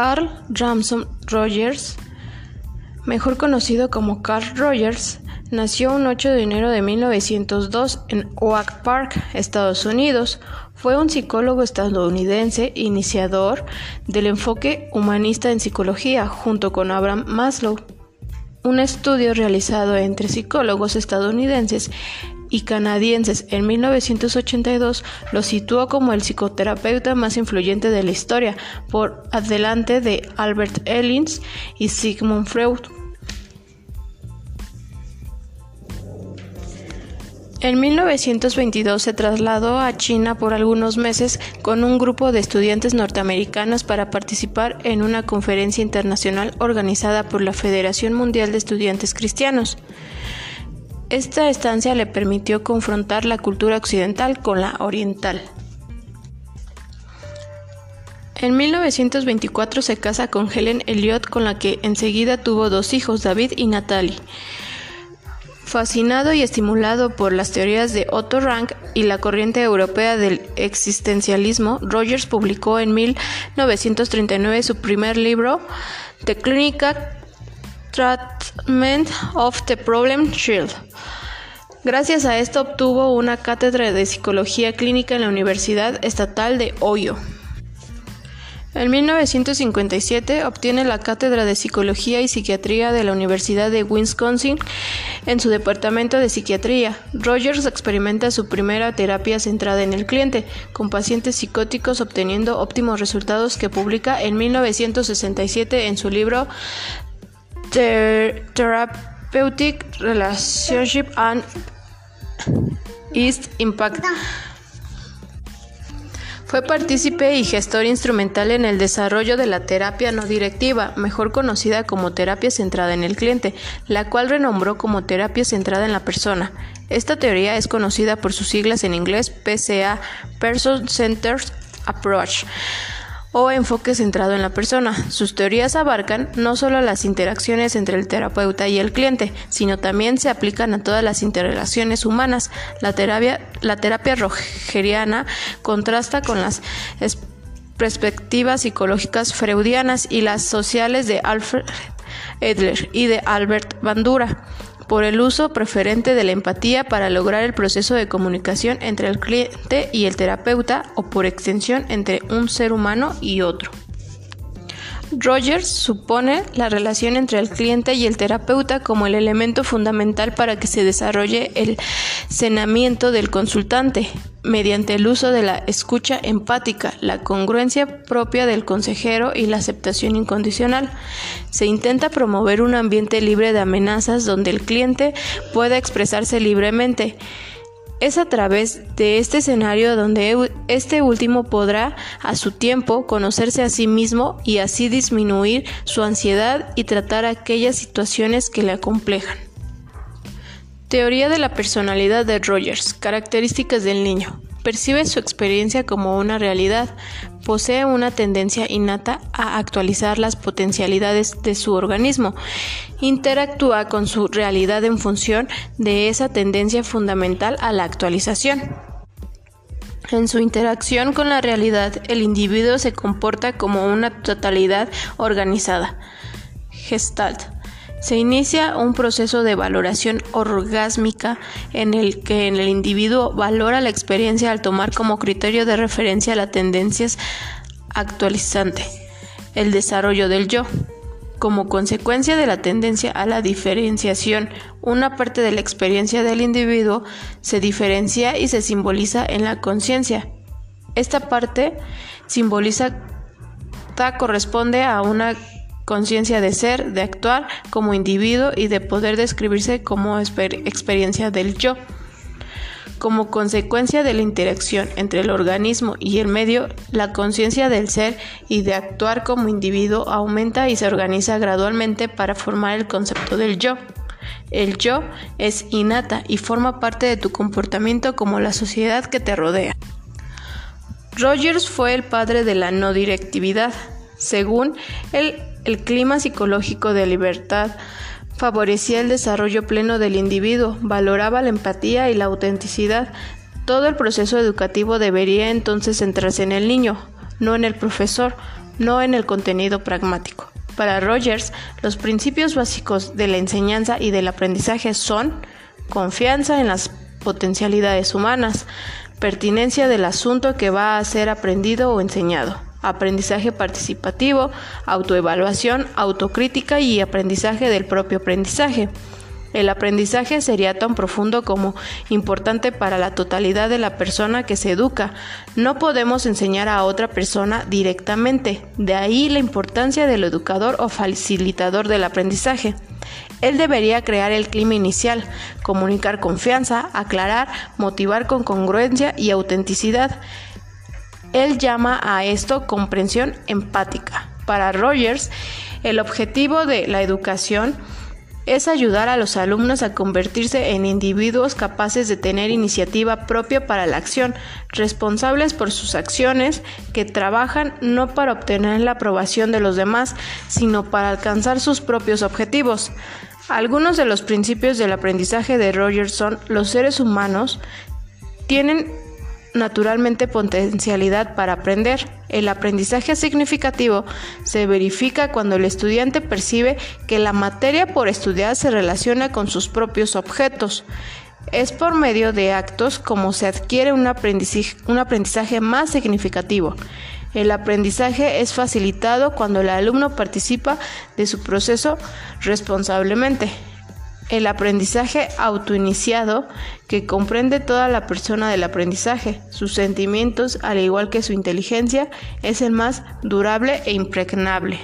Carl Ramson Rogers, mejor conocido como Carl Rogers, nació un 8 de enero de 1902 en Oak Park, Estados Unidos. Fue un psicólogo estadounidense iniciador del enfoque humanista en psicología junto con Abraham Maslow. Un estudio realizado entre psicólogos estadounidenses y canadienses en 1982 lo situó como el psicoterapeuta más influyente de la historia, por adelante de Albert Ellis y Sigmund Freud. En 1922 se trasladó a China por algunos meses con un grupo de estudiantes norteamericanos para participar en una conferencia internacional organizada por la Federación Mundial de Estudiantes Cristianos. Esta estancia le permitió confrontar la cultura occidental con la oriental. En 1924 se casa con Helen Elliot, con la que enseguida tuvo dos hijos, David y Natalie. Fascinado y estimulado por las teorías de Otto Rank y la corriente europea del existencialismo, Rogers publicó en 1939 su primer libro, The Clinical Treatment of the Problem Child. Gracias a esto obtuvo una cátedra de psicología clínica en la Universidad Estatal de Ohio. En 1957 obtiene la cátedra de Psicología y Psiquiatría de la Universidad de Wisconsin en su departamento de psiquiatría. Rogers experimenta su primera terapia centrada en el cliente, con pacientes psicóticos obteniendo óptimos resultados que publica en 1967 en su libro Therapeutic Relationship and its Impact. Fue partícipe y gestor instrumental en el desarrollo de la terapia no directiva, mejor conocida como terapia centrada en el cliente, la cual renombró como terapia centrada en la persona. Esta teoría es conocida por sus siglas en inglés PCA, Person Centered Approach o enfoque centrado en la persona. Sus teorías abarcan no solo las interacciones entre el terapeuta y el cliente, sino también se aplican a todas las interrelaciones humanas. La terapia, la terapia rogeriana contrasta con las perspectivas psicológicas freudianas y las sociales de Alfred Adler y de Albert Bandura por el uso preferente de la empatía para lograr el proceso de comunicación entre el cliente y el terapeuta o por extensión entre un ser humano y otro. Rogers supone la relación entre el cliente y el terapeuta como el elemento fundamental para que se desarrolle el cenamiento del consultante, mediante el uso de la escucha empática, la congruencia propia del consejero y la aceptación incondicional. Se intenta promover un ambiente libre de amenazas donde el cliente pueda expresarse libremente es a través de este escenario donde este último podrá, a su tiempo, conocerse a sí mismo y así disminuir su ansiedad y tratar aquellas situaciones que le acomplejan. Teoría de la personalidad de Rogers. Características del niño. Percibe su experiencia como una realidad, posee una tendencia innata a actualizar las potencialidades de su organismo, interactúa con su realidad en función de esa tendencia fundamental a la actualización. En su interacción con la realidad, el individuo se comporta como una totalidad organizada. Gestalt se inicia un proceso de valoración orgásmica en el que el individuo valora la experiencia al tomar como criterio de referencia la tendencias actualizante, el desarrollo del yo. Como consecuencia de la tendencia a la diferenciación, una parte de la experiencia del individuo se diferencia y se simboliza en la conciencia. Esta parte simboliza corresponde a una conciencia de ser, de actuar como individuo y de poder describirse como experiencia del yo. Como consecuencia de la interacción entre el organismo y el medio, la conciencia del ser y de actuar como individuo aumenta y se organiza gradualmente para formar el concepto del yo. El yo es innata y forma parte de tu comportamiento como la sociedad que te rodea. Rogers fue el padre de la no directividad. Según él, el clima psicológico de libertad favorecía el desarrollo pleno del individuo, valoraba la empatía y la autenticidad. Todo el proceso educativo debería entonces centrarse en el niño, no en el profesor. no en el contenido pragmático. Para Rogers, los principios básicos de la enseñanza y del aprendizaje son confianza en las potencialidades humanas, pertinencia del asunto que va a ser aprendido o enseñado, aprendizaje participativo, autoevaluación, autocrítica y aprendizaje del propio aprendizaje. El aprendizaje sería tan profundo como importante para la totalidad de la persona que se educa. No podemos enseñar a otra persona directamente, de ahí la importancia del educador o facilitador del aprendizaje. Él debería crear el clima inicial, comunicar confianza, aclarar, motivar con congruencia y autenticidad. Él llama a esto comprensión empática. Para Rogers, el objetivo de la educación es ayudar a los alumnos a convertirse en individuos capaces de tener iniciativa propia para la acción, responsables por sus acciones, que trabajan no para obtener la aprobación de los demás, sino para alcanzar sus propios objetivos. Algunos de los principios del aprendizaje de Rogers son los seres humanos tienen naturalmente potencialidad para aprender. El aprendizaje significativo se verifica cuando el estudiante percibe que la materia por estudiar se relaciona con sus propios objetos. Es por medio de actos como se adquiere un aprendizaje, un aprendizaje más significativo. El aprendizaje es facilitado cuando el alumno participa de su proceso responsablemente. El aprendizaje autoiniciado, que comprende toda la persona del aprendizaje, sus sentimientos, al igual que su inteligencia, es el más durable e impregnable.